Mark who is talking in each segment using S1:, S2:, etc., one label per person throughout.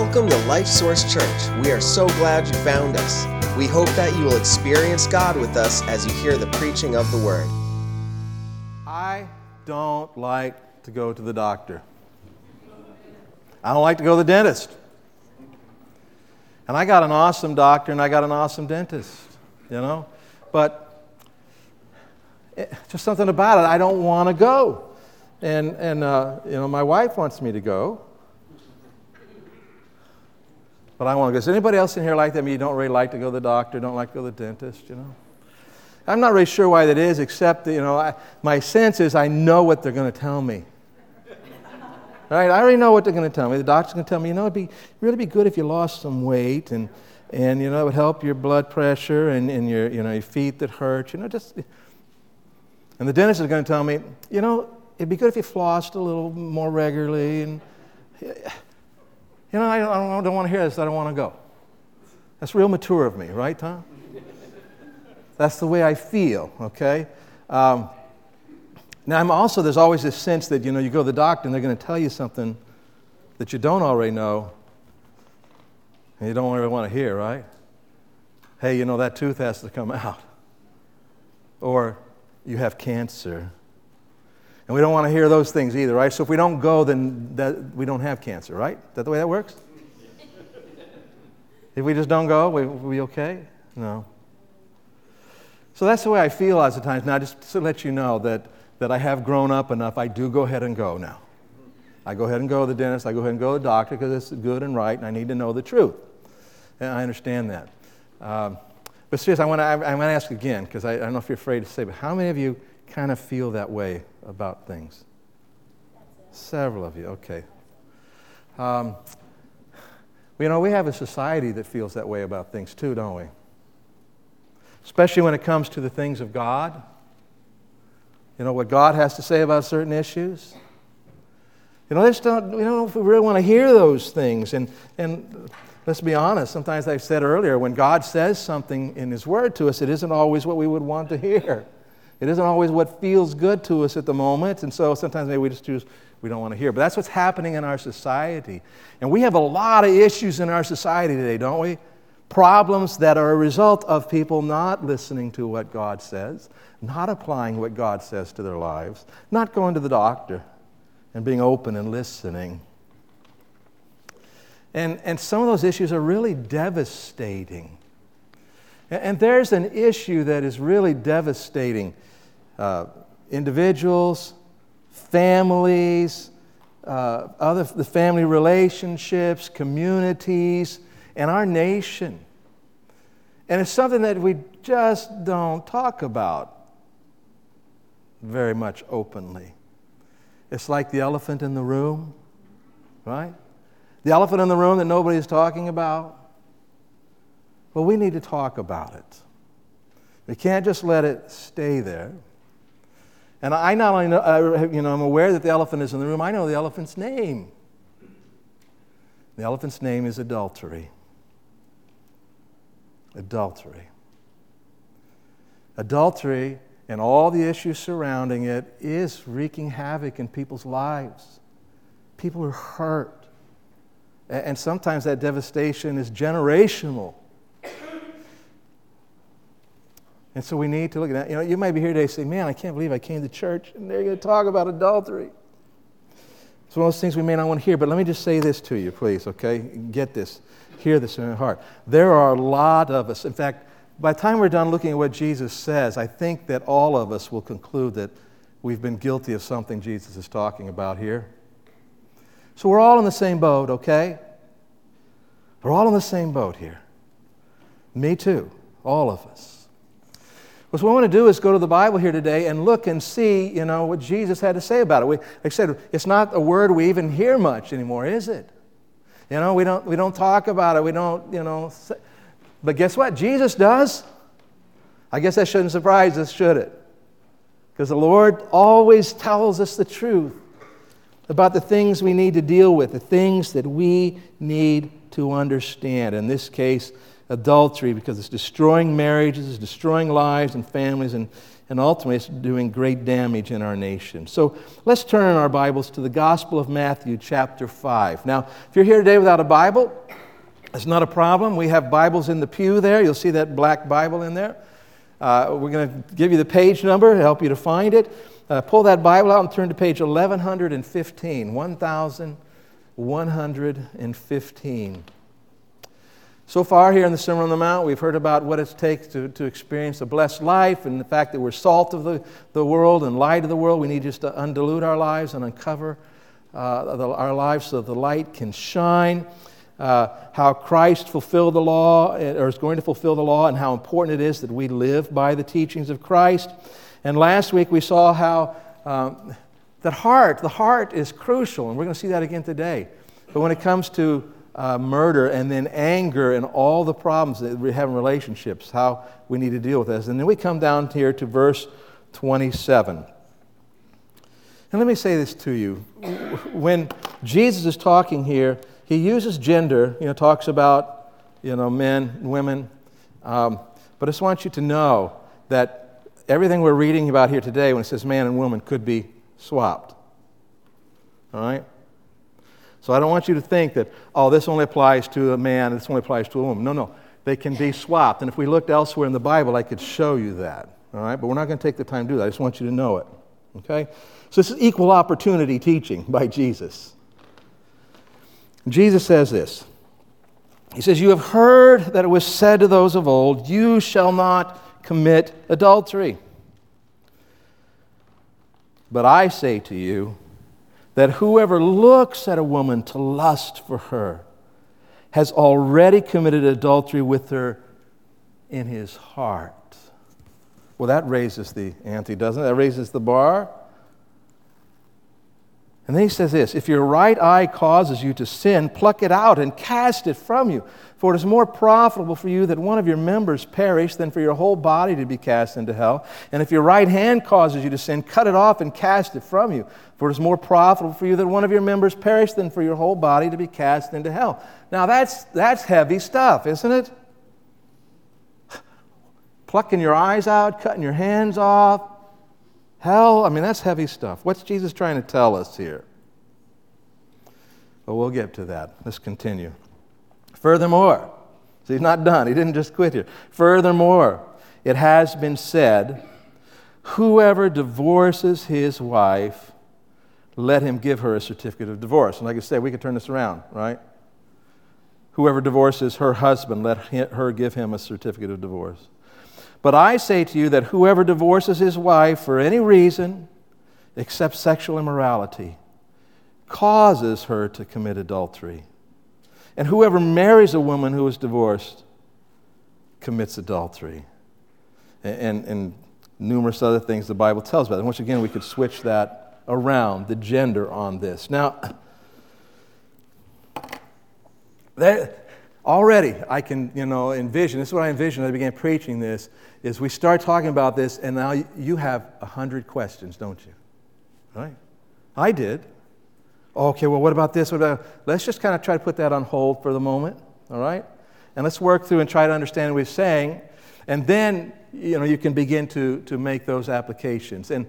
S1: Welcome to Life Source Church. We are so glad you found us. We hope that you will experience God with us as you hear the preaching of the Word.
S2: I don't like to go to the doctor. I don't like to go to the dentist. And I got an awesome doctor and I got an awesome dentist, you know? But it, just something about it, I don't want to go. And, and uh, you know, my wife wants me to go. But I want to go. Is anybody else in here like that? I mean, you don't really like to go to the doctor, don't like to go to the dentist, you know? I'm not really sure why that is, except that, you know, I, my sense is I know what they're going to tell me. right? I already know what they're going to tell me. The doctor's going to tell me, you know, it'd be really be good if you lost some weight, and, and you know, it would help your blood pressure and, and your, you know, your feet that hurt, you know, just. And the dentist is going to tell me, you know, it'd be good if you flossed a little more regularly, and you know, I don't, don't want to hear this. I don't want to go. That's real mature of me, right, Tom? That's the way I feel, okay? Um, now, I'm also, there's always this sense that, you know, you go to the doctor and they're going to tell you something that you don't already know and you don't really want to hear, right? Hey, you know, that tooth has to come out. Or you have cancer. And we don't want to hear those things either, right? So if we don't go, then that, we don't have cancer, right? Is that the way that works? if we just don't go, we, we okay? No. So that's the way I feel lots of times. Now, just to let you know that, that I have grown up enough, I do go ahead and go now. I go ahead and go to the dentist, I go ahead and go to the doctor because it's good and right, and I need to know the truth. And I understand that. Um, but seriously, I want to I, I ask again because I, I don't know if you're afraid to say, but how many of you kind of feel that way about things? Several of you, okay. Um, you know, we have a society that feels that way about things too, don't we? Especially when it comes to the things of God. You know, what God has to say about certain issues. You know, just don't, we don't know if we really want to hear those things. And, and let's be honest, sometimes I've said earlier, when God says something in His Word to us, it isn't always what we would want to hear. It isn't always what feels good to us at the moment, and so sometimes maybe we just choose we don't want to hear. But that's what's happening in our society. And we have a lot of issues in our society today, don't we? Problems that are a result of people not listening to what God says, not applying what God says to their lives, not going to the doctor and being open and listening. And, and some of those issues are really devastating. And, there's an issue that is really devastating uh, individuals, families, uh, other, the family relationships, communities, and our nation. And it's something that we just don't talk about very much openly. It's like the elephant in the room, right? The elephant in the room that nobody's talking about. Well, we need to talk about it. We can't just let it stay there. And I not only know, you know, I'm aware that the elephant is in the room, I know the elephant's name. The elephant's name is adultery. Adultery. Adultery and all the issues surrounding it is wreaking havoc in people's lives. People are hurt. And sometimes that devastation is generational. And so we need to look at that. You know, you might be here today and say, Man, I can't believe I came to church and they're going to talk about adultery. It's one of those things we may not want to hear, but let me just say this to you, please, okay? Get this. Hear this in your heart. There are a lot of us. In fact, by the time we're done looking at what Jesus says, I think that all of us will conclude that we've been guilty of something Jesus is talking about here. So we're all in the same boat, okay? We're all in the same boat here. Me too, all of us. What we want to do is go to the Bible here today and look and see, you know, what Jesus had to say about it. We, like I said, it's not a word we even hear much anymore, is it? You know, we don't, we don't talk about it. We don't, you know. Say, but guess what? Jesus does. I guess that shouldn't surprise us, should it? Because the Lord always tells us the truth about the things we need to deal with, the things that we need to understand. In this case, adultery because it's destroying marriages, it's destroying lives and families, and, and ultimately it's doing great damage in our nation. So let's turn in our Bibles to the Gospel of Matthew, chapter 5. Now, if you're here today without a Bible, it's not a problem. We have Bibles in the pew there. You'll see that black Bible in there. Uh, we're going to give you the page number to help you to find it. Uh, pull that Bible out and turn to page 1115. 1115. So far, here in the Sermon on the Mount, we've heard about what it takes to, to experience a blessed life and the fact that we're salt of the, the world and light of the world. We need just to undilute our lives and uncover uh, the, our lives so the light can shine uh, how Christ fulfilled the law, uh, or is going to fulfill the law, and how important it is that we live by the teachings of Christ. And last week we saw how um, that heart, the heart is crucial, and we're going to see that again today. But when it comes to uh, murder and then anger and all the problems that we have in relationships, how we need to deal with this. And then we come down here to verse 27. And let me say this to you. When Jesus is talking here, he uses gender, you know, talks about, you know, men, and women. Um, but I just want you to know that everything we're reading about here today, when it says man and woman, could be swapped. All right? So I don't want you to think that, oh, this only applies to a man, this only applies to a woman. No, no. They can be swapped. And if we looked elsewhere in the Bible, I could show you that. All right? But we're not going to take the time to do that. I just want you to know it. Okay? So this is equal opportunity teaching by Jesus. Jesus says this He says, You have heard that it was said to those of old, You shall not commit adultery. But I say to you that whoever looks at a woman to lust for her has already committed adultery with her in his heart. Well, that raises the ante, doesn't it? That raises the bar. And then he says this If your right eye causes you to sin, pluck it out and cast it from you. For it is more profitable for you that one of your members perish than for your whole body to be cast into hell. And if your right hand causes you to sin, cut it off and cast it from you. For it is more profitable for you that one of your members perish than for your whole body to be cast into hell. Now that's, that's heavy stuff, isn't it? Plucking your eyes out, cutting your hands off, Hell, I mean, that's heavy stuff. What's Jesus trying to tell us here? But we'll get to that. Let's continue. Furthermore, so he's not done. He didn't just quit here. Furthermore, it has been said whoever divorces his wife, let him give her a certificate of divorce. And like I said, we could turn this around, right? Whoever divorces her husband, let her give him a certificate of divorce. But I say to you that whoever divorces his wife for any reason except sexual immorality causes her to commit adultery. And whoever marries a woman who is divorced commits adultery. And, and, and numerous other things the Bible tells about. And once again, we could switch that around, the gender on this. Now, that, already I can, you know, envision, this is what I envisioned as I began preaching this, is we start talking about this and now you have a hundred questions, don't you? Right? I did. Okay, well, what about this? What about, let's just kind of try to put that on hold for the moment, all right? And let's work through and try to understand what he's saying. And then, you know, you can begin to, to make those applications. And,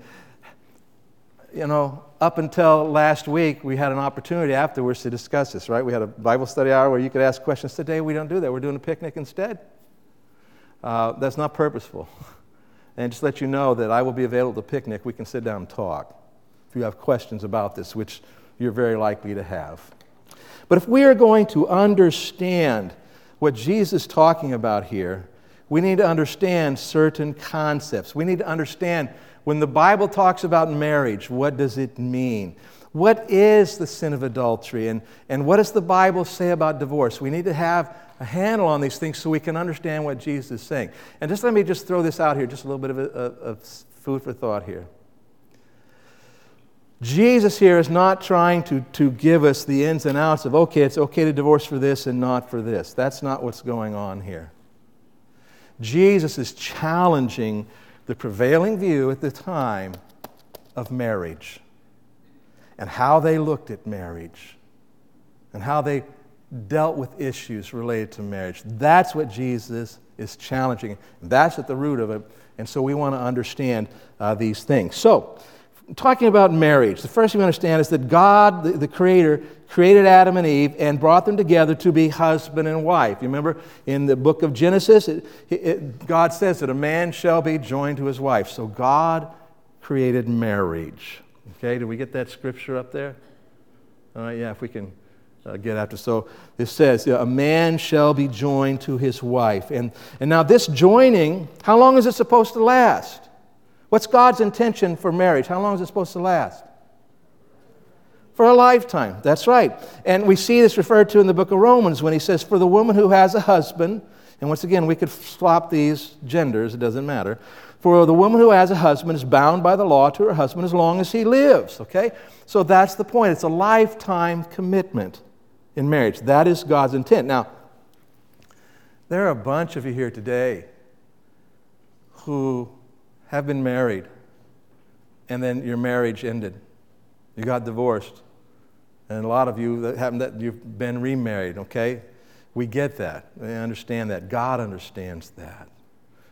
S2: you know, up until last week, we had an opportunity afterwards to discuss this, right? We had a Bible study hour where you could ask questions. Today, we don't do that. We're doing a picnic instead. Uh, that's not purposeful. And just let you know that I will be available to picnic. We can sit down and talk if you have questions about this, which you're very likely to have. But if we are going to understand what Jesus is talking about here, we need to understand certain concepts. We need to understand when the Bible talks about marriage, what does it mean? What is the sin of adultery? And, and what does the Bible say about divorce? We need to have a handle on these things so we can understand what Jesus is saying. And just let me just throw this out here, just a little bit of, a, of food for thought here. Jesus here is not trying to, to give us the ins and outs of, okay, it's okay to divorce for this and not for this. That's not what's going on here. Jesus is challenging the prevailing view at the time of marriage and how they looked at marriage and how they dealt with issues related to marriage. That's what Jesus is challenging. That's at the root of it. And so we want to understand uh, these things. So, talking about marriage, the first thing we understand is that God, the, the, Creator, created Adam and Eve and brought them together to be husband and wife. You remember in the book of Genesis, it, it, God says that a man shall be joined to his wife. So God created marriage. Okay, did we get that scripture up there? All right, yeah, if we can uh, get after. So it says, a man shall be joined to his wife. And, and now, this joining, how long is it supposed to last? What's God's intention for marriage? How long is it supposed to last? For a lifetime. That's right. And we see this referred to in the book of Romans when he says, For the woman who has a husband, and once again, we could swap these genders, it doesn't matter. For the woman who has a husband is bound by the law to her husband as long as he lives. Okay? So that's the point. It's a lifetime commitment in marriage. That is God's intent. Now, there are a bunch of you here today who have been married and then your marriage ended. You got divorced. And a lot of you that happen that you've been remarried, okay? We get that. We understand that. God understands that.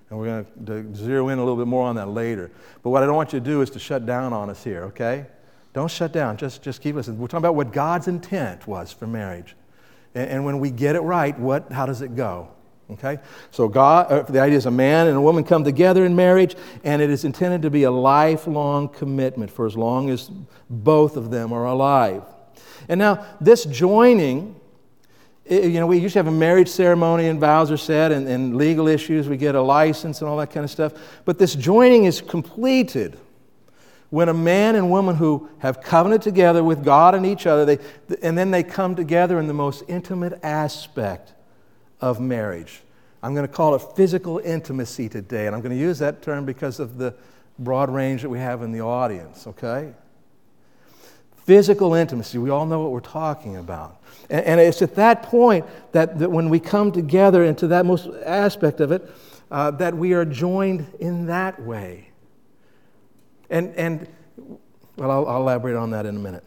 S2: And we're going to zero in a little bit more on that later. But what I don't want you to do is to shut down on us here, okay? Don't shut down. Just, just keep listening. We're talking about what God's intent was for marriage. And, and when we get it right, what, how does it go? Okay? So God, uh, the idea is a man and a woman come together in marriage, and it is intended to be a lifelong commitment for as long as both of them are alive. And now, this joining, you know, we usually have a marriage ceremony and vows are said and, and legal issues. We get a license and all that kind of stuff. But this joining is completed when a man and woman who have covenanted together with God and each other, they, and then they come together in the most intimate aspect of marriage. I'm going to call it physical intimacy today, and I'm going to use that term because of the broad range that we have in the audience, okay? Physical intimacy, we all know what we're talking about. And, and it's at that point that, that when we come together into that most aspect of it, uh, that we are joined in that way. And, and well, I'll, I'll elaborate on that in a minute.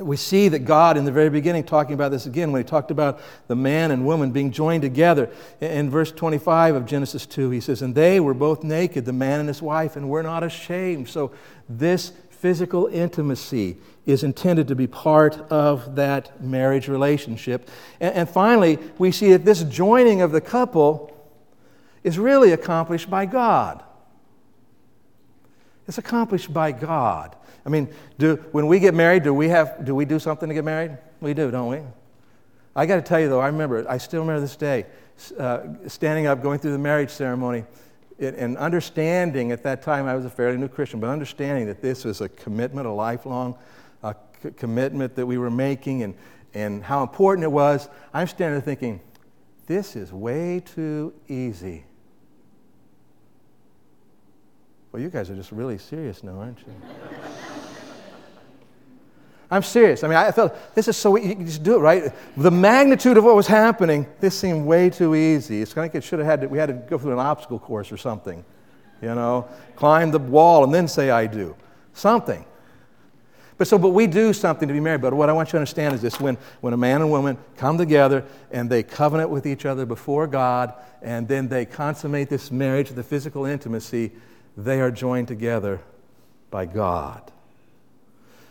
S2: We see that God, in the very beginning, talking about this again, when he talked about the man and woman being joined together. In verse 25 of Genesis 2, he says, And they were both naked, the man and his wife, and were not ashamed. So, this physical intimacy is intended to be part of that marriage relationship. And, and finally, we see that this joining of the couple is really accomplished by God. It's accomplished by God. I mean, do, when we get married, do we, have, do we do something to get married? We do, don't we? I got to tell you, though, I remember, I still remember this day, uh, standing up, going through the marriage ceremony, and understanding at that time, I was a fairly new Christian, but understanding that this was a commitment, a lifelong commitment that we were making, and, and how important it was, I'm standing there thinking, this is way too easy. Well, you guys are just really serious now, aren't you? I'm serious. I mean, I felt this is so you just do it, right? The magnitude of what was happening, this seemed way too easy. It's like it should have had to, we had to go through an obstacle course or something, you know, climb the wall and then say I do. Something. But so, but we do something to be married. But what I want you to understand is this when, when a man and woman come together and they covenant with each other before God, and then they consummate this marriage, the physical intimacy, they are joined together by God.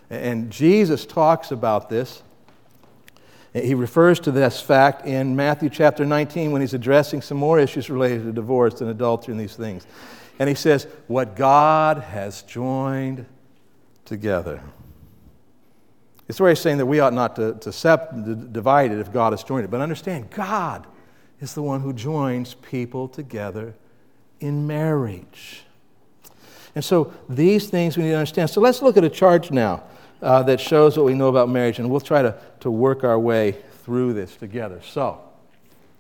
S2: And Jesus talks about this. He refers to this fact in Matthew chapter 19 when he's addressing some more issues related to divorce and adultery and these things. And he says, What God has joined together. It's where he's saying that we ought not to, to, sep- to divide it if God has joined it. But understand, God is the one who joins people together in marriage. And so these things we need to understand. So let's look at a chart now uh, that shows what we know about marriage, and we'll try to, to work our way through this together. So,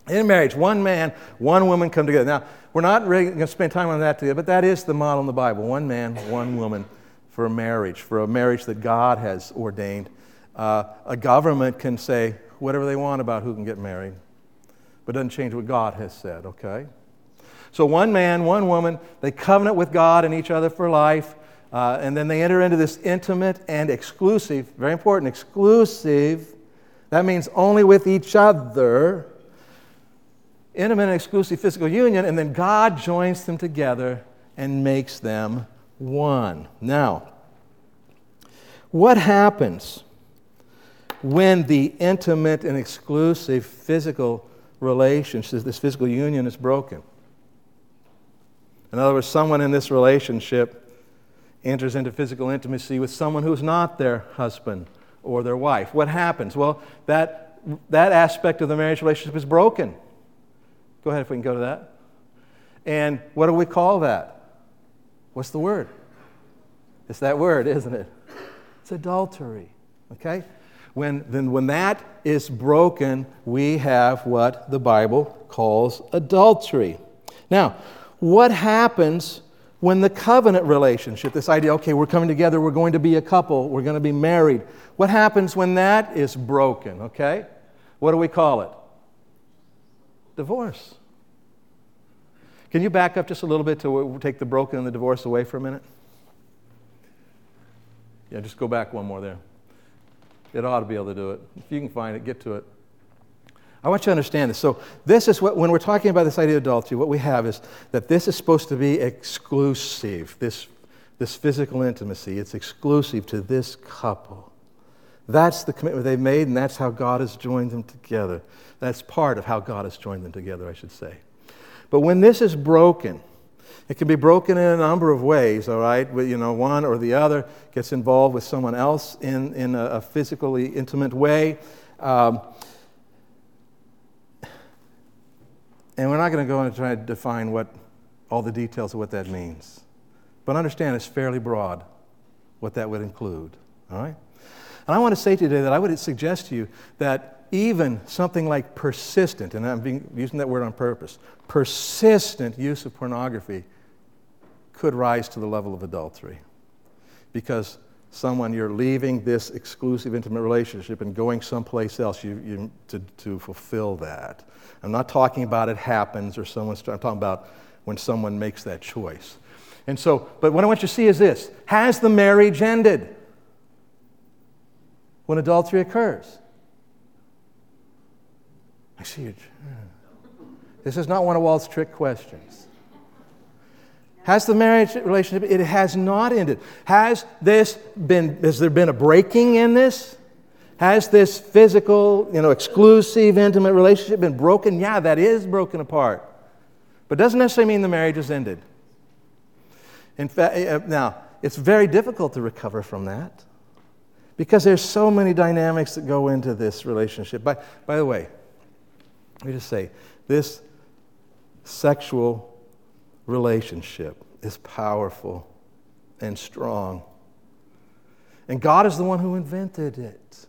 S2: in marriage, one man, one woman come together. Now, we're not really going to spend time on that today, but that is the model in the Bible one man, one woman for a marriage, for a marriage that God has ordained. Uh, a government can say whatever they want about who can get married, but doesn't change what God has said, okay? So, one man, one woman, they covenant with God and each other for life, uh, and then they enter into this intimate and exclusive, very important, exclusive That means only with each other, intimate and exclusive physical union, and then God joins them together and makes them one. Now, what happens when the intimate and exclusive physical relationship, this physical union, is broken? In other words, someone in this relationship enters into physical intimacy with someone who's not their husband or their wife. What happens? Well, that, that aspect of the marriage relationship is broken. Go ahead if we can go to that. And what do we call that? What's the word? It's that word, isn't it? It's adultery. Okay? When, then when that is broken, we have what the Bible calls adultery. Now, what happens when the covenant relationship, this idea, okay, we're coming together, we're going to be a couple, we're going to be married, what happens when that is broken, okay? What do we call it? Divorce. Can you back up just a little bit to take the broken and the divorce away for a minute? Yeah, just go back one more there. It ought to be able to do it. If you can find it, get to it. I want you to understand this. So, this is what, when we're talking about this idea of adultery, what we have is that this is supposed to be exclusive, this, this physical intimacy. It's exclusive to this couple. That's the commitment they've made, and that's how God has joined them together. That's part of how God has joined them together, I should say. But when this is broken, it can be broken in a number of ways, all right? You know, one or the other gets involved with someone else in, in a, a physically intimate way. Um, And we're not going to go and try to define what all the details of what that means. But understand it's fairly broad what that would include. All right? And I want to say today that I would suggest to you that even something like persistent, and I'm being, using that word on purpose, persistent use of pornography could rise to the level of adultery. Because someone, you're leaving this exclusive intimate relationship and going someplace else you, you, to, to fulfill that. I'm not talking about it happens or someone's, I'm talking about when someone makes that choice. And so, but what I want you to see is this Has the marriage ended when adultery occurs? I see it. This is not one of Walt's trick questions. Has the marriage relationship, it has not ended. Has this been, has there been a breaking in this? Has this physical, you know, exclusive, intimate relationship been broken? Yeah, that is broken apart. But doesn't necessarily mean the marriage has ended. In fact, eh, eh, now, it's very difficult to recover from that because there's so many dynamics that go into this relationship. By, by the way, let me just say this sexual relationship is powerful and strong. And God is the one who invented it.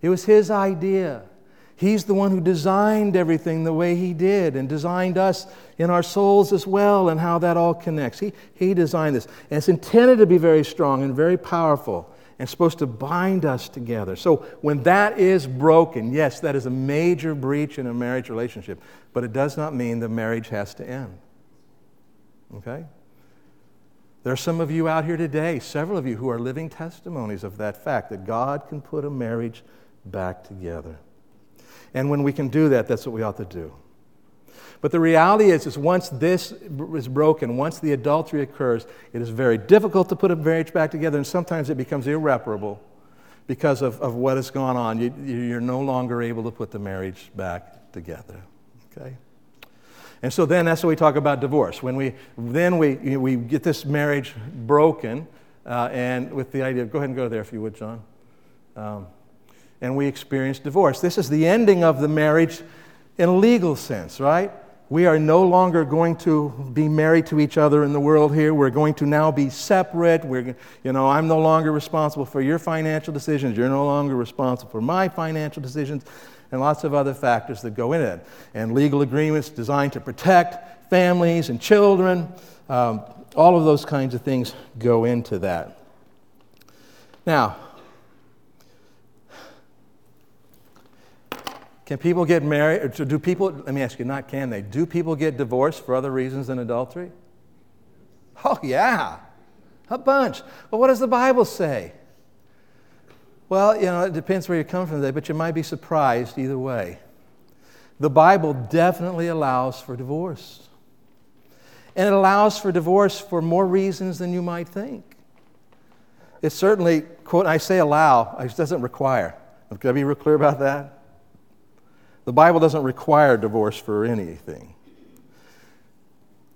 S2: It was His idea. He's the one who designed everything the way He did and designed us in our souls as well and how that all connects. He, he designed this. And it's intended to be very strong and very powerful and supposed to bind us together. So when that is broken, yes, that is a major breach in a marriage relationship, but it does not mean the marriage has to end. Okay? There are some of you out here today, several of you, who are living testimonies of that fact that God can put a marriage back together. And when we can do that, that's what we ought to do. But the reality is, is once this is broken, once the adultery occurs, it is very difficult to put a marriage back together, and sometimes it becomes irreparable because of, of what has gone on. You, you're no longer able to put the marriage back together. Okay? And so then that's what we talk about divorce. When we then we, you know, we get this marriage broken, uh, and with the idea of go ahead and go there if you would, John. Um, and we experience divorce. This is the ending of the marriage in a legal sense, right? We are no longer going to be married to each other in the world here. We're going to now be separate. We're, you know, I'm no longer responsible for your financial decisions. You're no longer responsible for my financial decisions and lots of other factors that go in it. And legal agreements designed to protect families and children. Um, all of those kinds of things go into that. Now, can people get married? Do people, let me ask you, not can they, do people get divorced for other reasons than adultery? Oh, yeah, a bunch. Well, what does the Bible say? Well, you know, it depends where you come from today, but you might be surprised either way. The Bible definitely allows for divorce. And it allows for divorce for more reasons than you might think. It certainly, quote, I say allow, it doesn't require. Can I be real clear about that? The Bible doesn't require divorce for anything,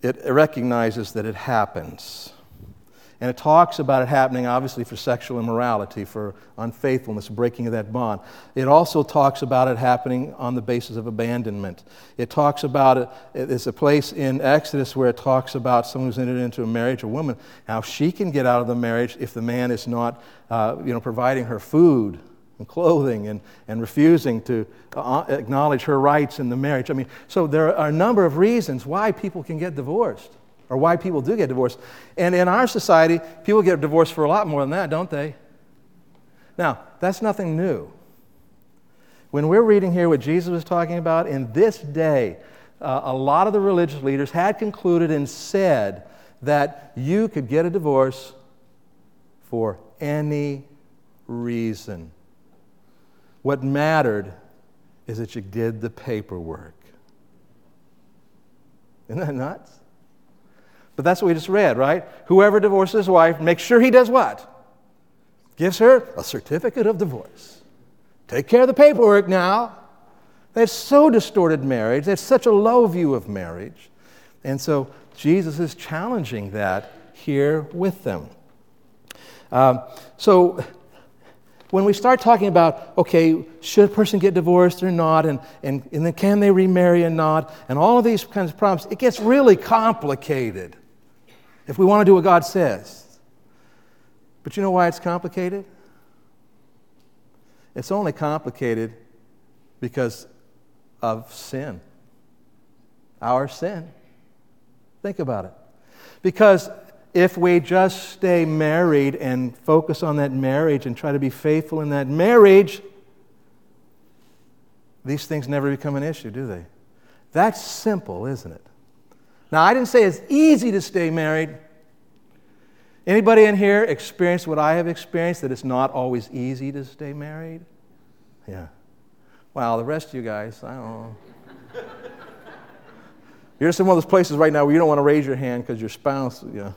S2: it recognizes that it happens. And it talks about it happening, obviously, for sexual immorality, for unfaithfulness, breaking of that bond. It also talks about it happening on the basis of abandonment. It talks about it, it's a place in Exodus where it talks about someone who's entered into a marriage, a woman, how she can get out of the marriage if the man is not uh, you know, providing her food and clothing and, and refusing to uh, acknowledge her rights in the marriage. I mean, so there are a number of reasons why people can get divorced or why people do get divorced. And in our society, people get divorced for a lot more than that, don't they? Now, that's nothing new. When we're reading here what Jesus was talking about, in this day, uh, a lot of the religious leaders had concluded and said that you could get a divorce for any reason. What mattered is that you did the paperwork. Isn't that nuts? But that's what we just read, right? Whoever divorces his wife, make sure he does what? Gives her a certificate of divorce. Take care of the paperwork now. That's so distorted marriage. That's such a low view of marriage. And so Jesus is challenging that here with them. Um, so when we start talking about, okay, should a person get divorced or not, and, and, and then can they remarry or not, and all of these kinds of problems, it gets really complicated if we want to do what God says. But you know why it's complicated? It's only complicated because of sin. Our sin. Think about it. Because if we just stay married and focus on that marriage and try to be faithful in that marriage, these things never become an issue, do they? That's simple, isn't it? Now, I didn't say it's easy to stay married. Anybody in here experienced what I have experienced that it's not always easy to stay married? Yeah. Well, the rest of you guys, I don't know. You're just in one of those places right now where you don't want to raise your hand because your spouse, know.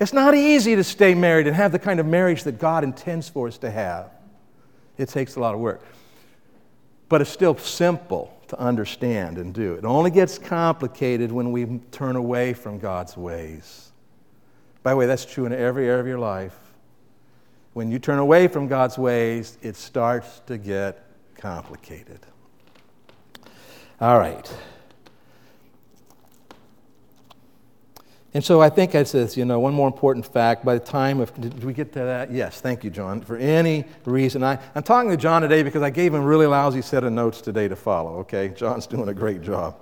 S2: It's not easy to stay married and have the kind of marriage that God intends for us to have. It takes a lot of work. But it's still simple to understand and do. It only gets complicated when we turn away from God's ways. By the way, that's true in every area of your life. When you turn away from God's ways, it starts to get complicated. All right. And so I think I says, you know, one more important fact. By the time of, did we get to that? Yes, thank you, John. For any reason, I, I'm talking to John today because I gave him a really lousy set of notes today to follow, okay? John's doing a great job.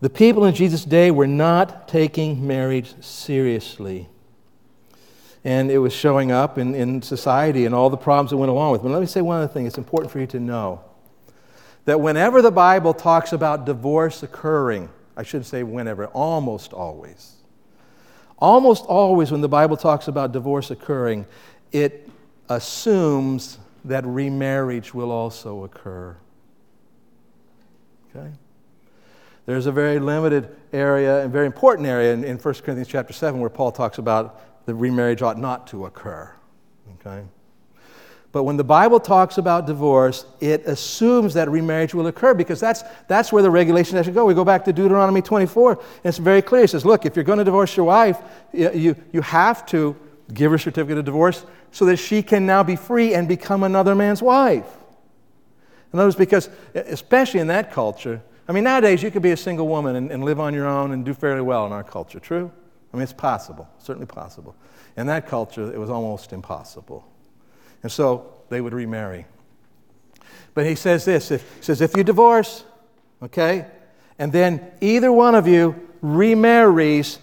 S2: The people in Jesus' day were not taking marriage seriously. And it was showing up in, in society and all the problems that went along with it. But let me say one other thing it's important for you to know that whenever the Bible talks about divorce occurring, I shouldn't say whenever, almost always. Almost always, when the Bible talks about divorce occurring, it assumes that remarriage will also occur. Okay? There's a very limited area and very important area in, in 1 Corinthians chapter 7 where Paul talks about the remarriage ought not to occur. Okay? But when the Bible talks about divorce, it assumes that remarriage will occur because that's, that's where the regulations actually go. We go back to Deuteronomy 24, and it's very clear. It says, look, if you're going to divorce your wife, you, you have to give her a certificate of divorce so that she can now be free and become another man's wife. In other words, because, especially in that culture, I mean, nowadays you could be a single woman and, and live on your own and do fairly well in our culture, true? I mean, it's possible, certainly possible. In that culture, it was almost impossible. And so they would remarry. But he says this if, he says, if you divorce, okay, and then either one of you remarries,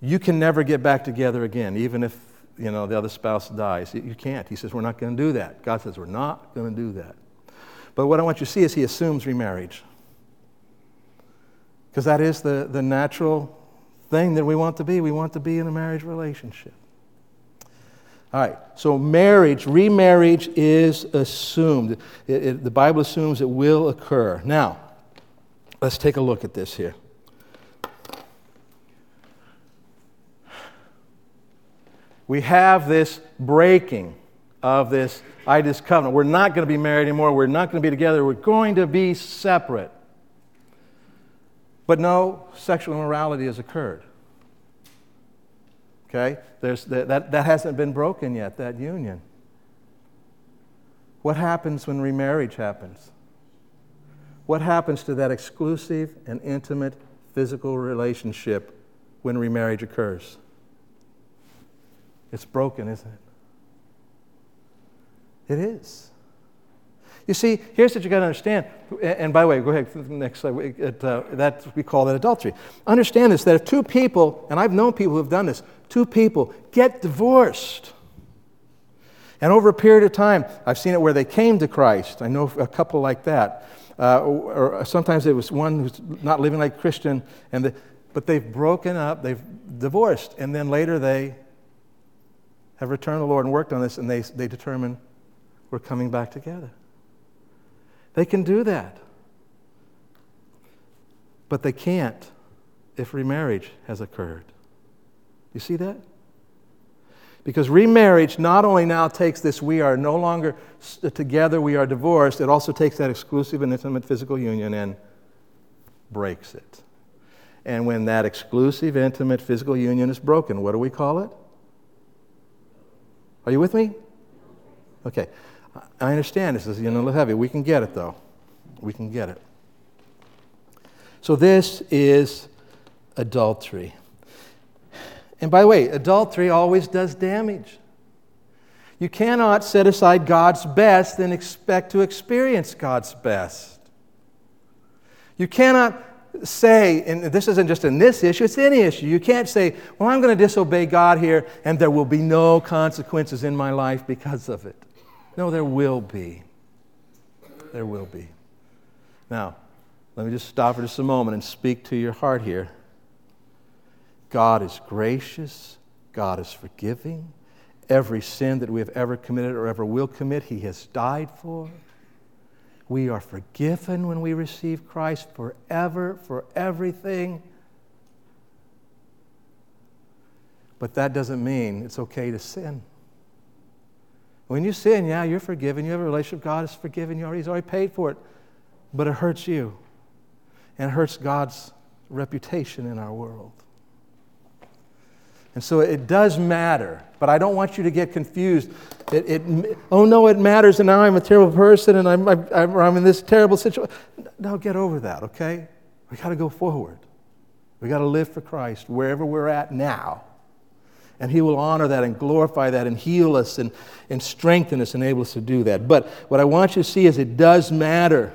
S2: you can never get back together again, even if you know the other spouse dies. You can't. He says, We're not going to do that. God says, We're not going to do that. But what I want you to see is he assumes remarriage. Because that is the, the natural thing that we want to be. We want to be in a marriage relationship. All right, so marriage, remarriage is assumed. It, it, the Bible assumes it will occur. Now, let's take a look at this here. We have this breaking of this this covenant. We're not going to be married anymore. We're not going to be together. We're going to be separate. But no sexual immorality has occurred. Okay? There's, that, that, that hasn't been broken yet, that union. What happens when remarriage happens? What happens to that exclusive and intimate physical relationship when remarriage occurs? It's broken, isn't it? It is. You see, here's what you got to understand. And by the way, go ahead, next slide. It, uh, that, we call that adultery. Understand this that if two people, and I've known people who have done this, two people get divorced. And over a period of time, I've seen it where they came to Christ. I know a couple like that. Uh, or, or, sometimes it was one who's not living like Christian, and the, but they've broken up, they've divorced, and then later they have returned to the Lord and worked on this, and they, they determine we're coming back together. They can do that. But they can't if remarriage has occurred. You see that? Because remarriage not only now takes this, we are no longer uh, together, we are divorced, it also takes that exclusive and intimate physical union and breaks it. And when that exclusive, intimate physical union is broken, what do we call it? Are you with me? Okay. I understand this is you know, a little heavy. We can get it, though. We can get it. So, this is adultery. And by the way, adultery always does damage. You cannot set aside God's best and expect to experience God's best. You cannot say, and this isn't just in this issue, it's any issue. You can't say, well, I'm going to disobey God here and there will be no consequences in my life because of it. No, there will be. There will be. Now, let me just stop for just a moment and speak to your heart here. God is gracious, God is forgiving. Every sin that we have ever committed or ever will commit, He has died for. We are forgiven when we receive Christ forever for everything. But that doesn't mean it's okay to sin. When you sin, yeah, you're forgiven. You have a relationship. God has forgiven you. He's already paid for it. But it hurts you. And it hurts God's reputation in our world. And so it does matter, but I don't want you to get confused. It, it, oh no, it matters, and now I'm a terrible person, and I'm, I'm, I'm in this terrible situation. Now get over that, okay? We got to go forward. We got to live for Christ wherever we're at now. And He will honor that and glorify that and heal us and, and strengthen us and enable us to do that. But what I want you to see is it does matter.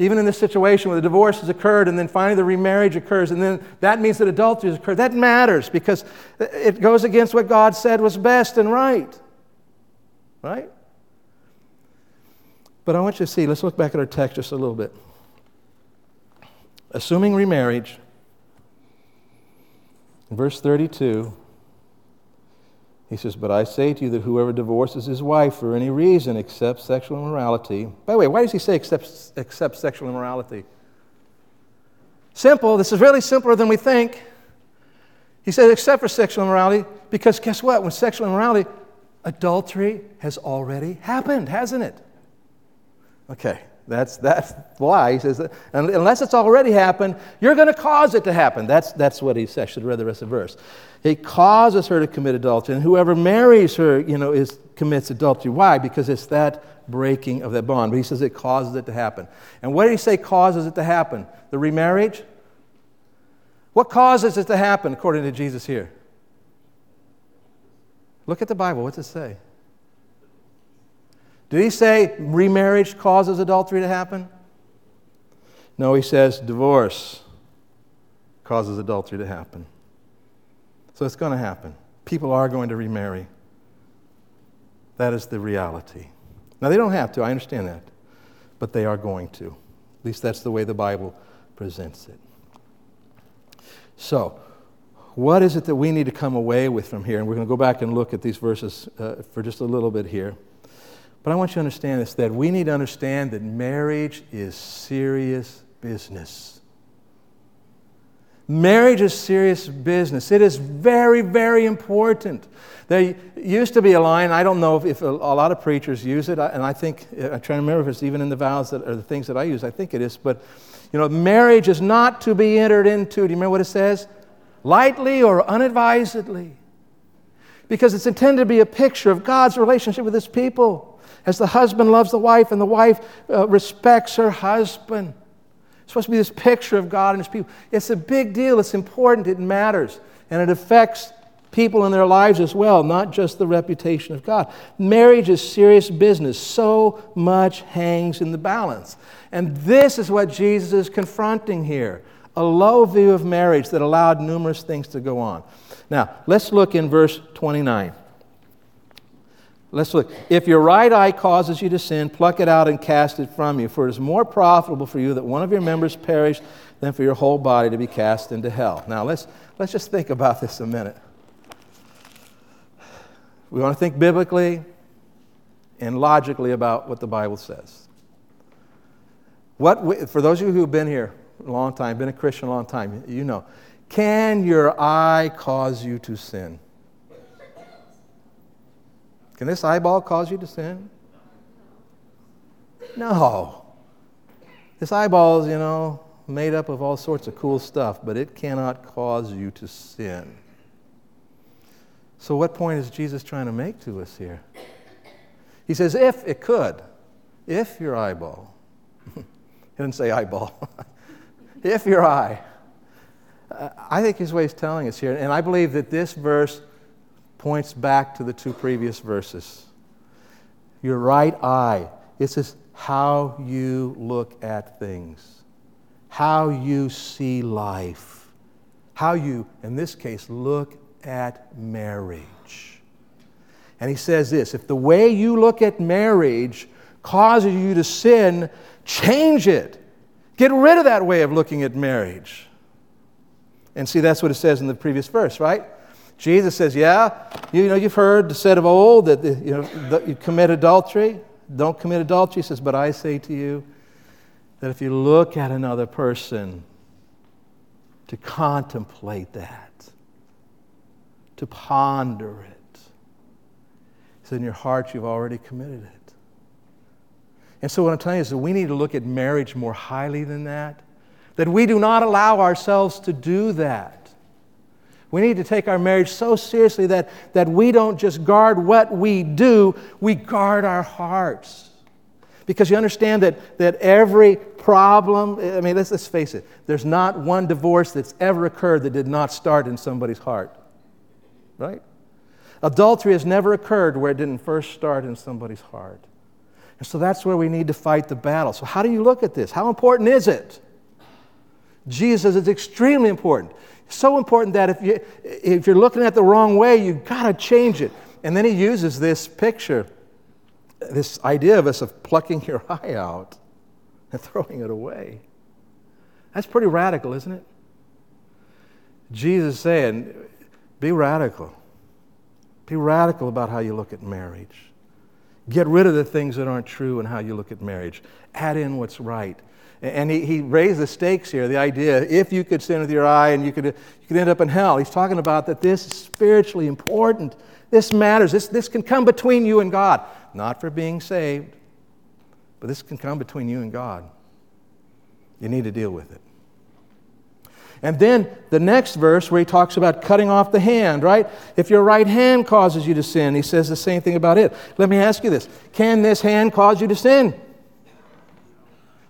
S2: Even in this situation where the divorce has occurred and then finally the remarriage occurs, and then that means that adultery has occurred, that matters because it goes against what God said was best and right. Right? But I want you to see, let's look back at our text just a little bit. Assuming remarriage, verse 32, he says, But I say to you that whoever divorces his wife for any reason except sexual immorality. By the way, why does he say except, except sexual immorality? Simple. This is really simpler than we think. He says, except for sexual immorality, because guess what? When sexual immorality, adultery has already happened, hasn't it? Okay. That's, that's why he says that. Unless it's already happened, you're going to cause it to happen. That's, that's what he says. I should read the rest of the verse. He causes her to commit adultery, and whoever marries her, you know, is, commits adultery. Why? Because it's that breaking of that bond. But he says it causes it to happen. And what did he say causes it to happen? The remarriage? What causes it to happen, according to Jesus here? Look at the Bible. What's it say? Did he say remarriage causes adultery to happen? No, he says divorce causes adultery to happen. So it's going to happen. People are going to remarry. That is the reality. Now, they don't have to, I understand that, but they are going to. At least that's the way the Bible presents it. So, What is it that we need to come away with from here? And we're going to go back and look at these verses uh, for just a little bit here. But I want you to understand this that we need to understand that marriage is serious business. Marriage is serious business. It is very, very important. There used to be a line, I don't know if, if a, a, lot of preachers use it, and I think, uh, I'm trying to remember if it's even in the vows that, or the things that I use, I think it is, but you know, marriage is not to be entered into. Do you remember what it says? Lightly or unadvisedly. Because it's intended to be a picture of God's relationship with his people. As the husband loves the wife and the wife uh, respects her husband. It's supposed to be this picture of God and His people. It's a big deal. It's important. It matters. And it affects people in their lives as well, not just the reputation of God. Marriage is serious business. So much hangs in the balance. And this is what Jesus is confronting here a low view of marriage that allowed numerous things to go on. Now, let's look in verse 29. Let's look. If your right eye causes you to sin, pluck it out and cast it from you, for it is more profitable for you that one of your members perish than for your whole body to be cast into hell. Now, let's, let's just think about this a minute. We want to think biblically and logically about what the Bible says. What, for those of you who have been here a long time, been a Christian a long time, you know, can your eye cause you to sin? Can this eyeball cause you to sin? No. This eyeball is, you know, made up of all sorts of cool stuff, but it cannot cause you to sin. So, what point is Jesus trying to make to us here? He says, if it could, if your eyeball, he didn't say eyeball, if your eye, uh, I think his way is telling us here, and I believe that this verse points back to the two previous verses. Your right eye, this is how you look at things, how you see life, how you, in this case, look at marriage. And he says this if the way you look at marriage causes you to sin, change it. Get rid of that way of looking at marriage. And see, that's what it says in the previous verse, right? Jesus says, Yeah, you know, you've heard the said of old that you know that you commit adultery. Don't commit adultery. He says, But I say to you that if you look at another person, to contemplate that, to ponder it, so in your heart you've already committed it. And so what I'm telling you is that we need to look at marriage more highly than that. That we do not allow ourselves to do that. We need to take our marriage so seriously that, that we don't just guard what we do, we guard our hearts. Because you understand that, that every problem, I mean, let's, let's face it, there's not one divorce that's ever occurred that did not start in somebody's heart. Right? Adultery has never occurred where it didn't first start in somebody's heart. And so that's where we need to fight the battle. So, how do you look at this? How important is it? Jesus is extremely important. So important that if, you, if you're looking at the wrong way, you've got to change it. And then he uses this picture, this idea of us of plucking your eye out and throwing it away. That's pretty radical, isn't it? Jesus saying, be radical. Be radical about how you look at marriage. Get rid of the things that aren't true and how you look at marriage. Add in what's right. And he, he raised the stakes here, the idea if you could sin with your eye and you could, you could end up in hell. He's talking about that this is spiritually important. This matters. This, this can come between you and God. Not for being saved, but this can come between you and God. You need to deal with it. And then the next verse where he talks about cutting off the hand, right? If your right hand causes you to sin, he says the same thing about it. Let me ask you this Can this hand cause you to sin?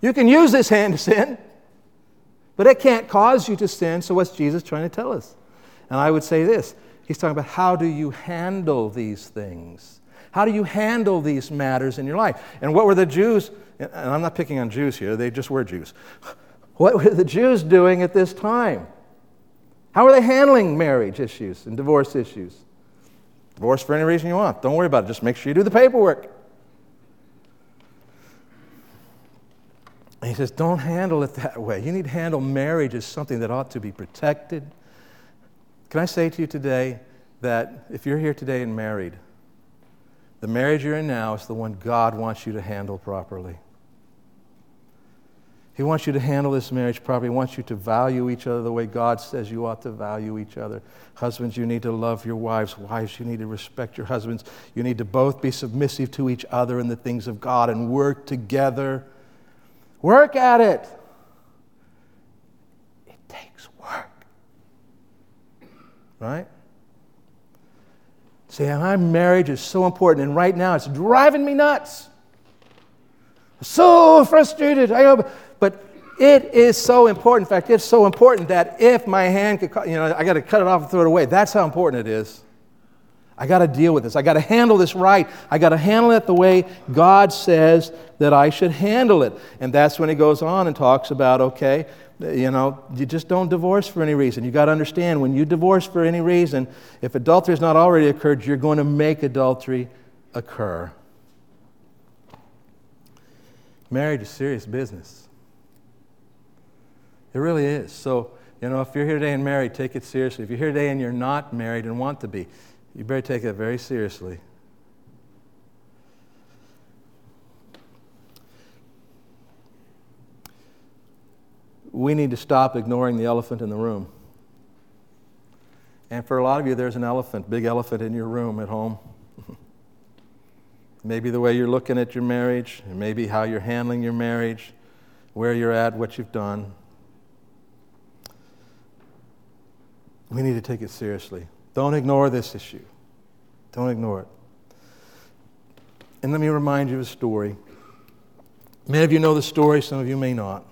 S2: You can use this hand to sin, but it can't cause you to sin. So, what's Jesus trying to tell us? And I would say this He's talking about how do you handle these things? How do you handle these matters in your life? And what were the Jews, and I'm not picking on Jews here, they just were Jews. What were the Jews doing at this time? How are they handling marriage issues and divorce issues? Divorce for any reason you want. Don't worry about it. Just make sure you do the paperwork. And he says, don't handle it that way. You need to handle marriage as something that ought to be protected Can I say to you today that if you're here today and married, the marriage you're in now is the one God wants you to handle properly. He wants you to handle this marriage properly. He wants you to value each other the way God says you ought to value each other. Husbands, you need to love your wives. Wives, you need to respect your husbands. You need to both be submissive to each other in the things of God and work together. Work at it. It takes work. Right? See, my marriage is so important, and right now it's driving me nuts. So frustrated. I. But it is so important. In fact, it's so important that if my hand could, you know, I got to cut it off and throw it away. That's how important it is. I got to deal with this. I got to handle this right. I got to handle it the way God says that I should handle it. And that's when he goes on and talks about, okay, you know, you just don't divorce for any reason. You got to understand when you divorce for any reason, if adultery has not already occurred, you're going to make adultery occur. Marriage is serious business. It really is. So, you know, if you're here today and married, take it seriously. If you're here today and you're not married and want to be, you better take it very seriously. We need to stop ignoring the elephant in the room. And for a lot of you, there's an elephant, big elephant in your room at home. maybe the way you're looking at your marriage, maybe how you're handling your marriage, where you're at, what you've done. We need to take it seriously. Don't ignore this issue. Don't ignore it. And let me remind you of a story. Many of you know the story, some of you may not.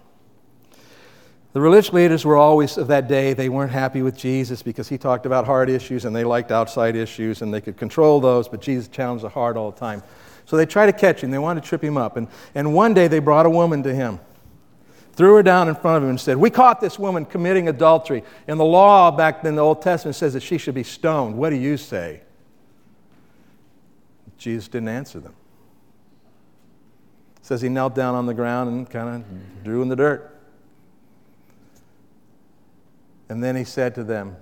S2: The religious leaders were always of that day, they weren't happy with Jesus because he talked about heart issues and they liked outside issues and they could control those, but Jesus challenged the heart all the time. So they tried to catch him, they wanted to trip him up. And, and one day they brought a woman to him threw her down in front of him and said, We caught this woman committing adultery. And the law back in the Old Testament says that she should be stoned. What do you say? Jesus didn't answer them. It says he knelt down on the ground and kind of drew in the dirt. And then he said to them,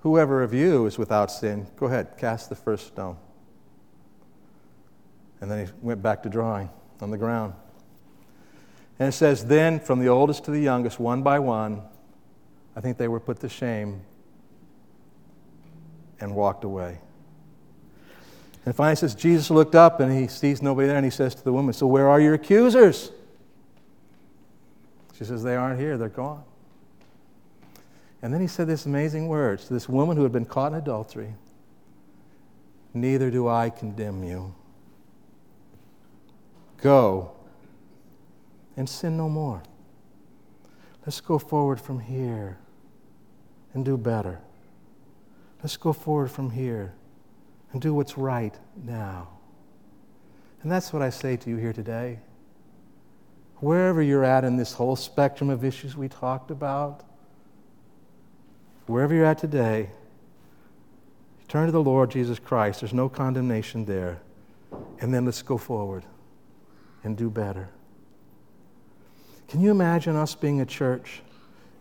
S2: Whoever of you is without sin, go ahead, cast the first stone. And then he went back to drawing on the ground. And it says, Then from the oldest to the youngest, one by one, I think they were put to shame and walked away. And finally, says, Jesus looked up and he sees nobody there and he says to the woman, So where are your accusers? She says, They aren't here, they're gone. And then he said this amazing words to this woman who had been caught in adultery Neither do I condemn you. Go and sin no more. Let's go forward from here and do better. Let's go forward from here and do what's right now. And that's what I say to you here today. Wherever you're at in this whole spectrum of issues we talked about, wherever you're at today, turn to the Lord Jesus Christ. There's no condemnation there. And then let's go forward and do better. Can you imagine us being a church?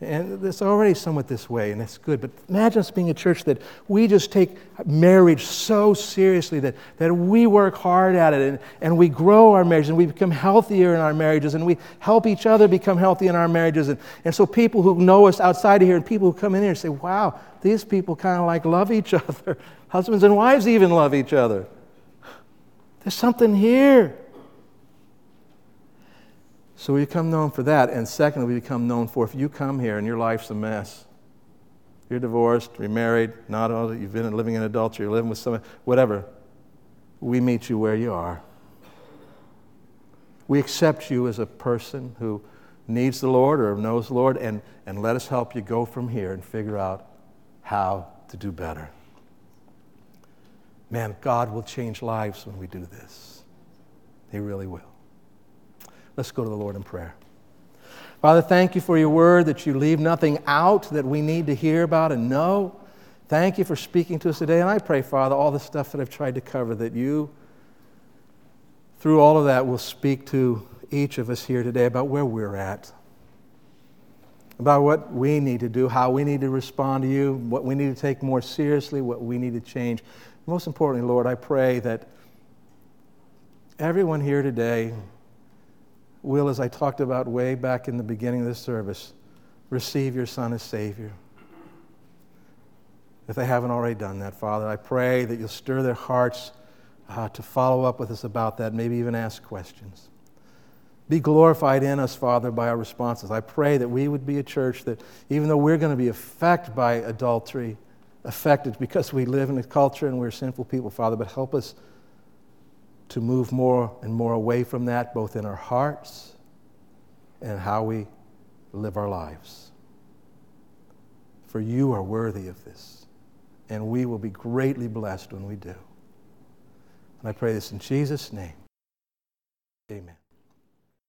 S2: And it's already somewhat this way, and that's good, but imagine us being a church that we just take marriage so seriously that, that we work hard at it and, and we grow our marriages and we become healthier in our marriages and we help each other become healthy in our marriages. And, and so people who know us outside of here and people who come in here say, wow, these people kind of like love each other. Husbands and wives even love each other. There's something here. So we become known for that. And secondly, we become known for if you come here and your life's a mess, you're divorced, remarried, not all, that you've been living in adultery, you're living with someone, whatever, we meet you where you are. We accept you as a person who needs the Lord or knows the Lord, and, and let us help you go from here and figure out how to do better. Man, God will change lives when we do this. He really will. Let's go to the Lord in prayer. Father, thank you for your word that you leave nothing out that we need to hear about and know. Thank you for speaking to us today. And I pray, Father, all the stuff that I've tried to cover, that you, through all of that, will speak to each of us here today about where we're at. about what we need to do, how we need to respond to you, what we need to take more seriously, what we need to change. Most importantly, Lord, I pray that everyone here today will, as I talked about way back in the beginning of this service, receive your Son as Savior. If they haven't already done that, Father, I pray that you'll stir their hearts uh, to follow up with us about that, maybe even ask questions. Be glorified in us, Father, by our responses. I pray that we would be a church that, even though we're going to be affected by adultery, affected because we live in a culture and we're sinful people, Father, but help us to move more and more away from that, both in our hearts and how we live our lives. For you are worthy of this, and we will be greatly blessed when we do. And I pray this in Jesus' name. Amen.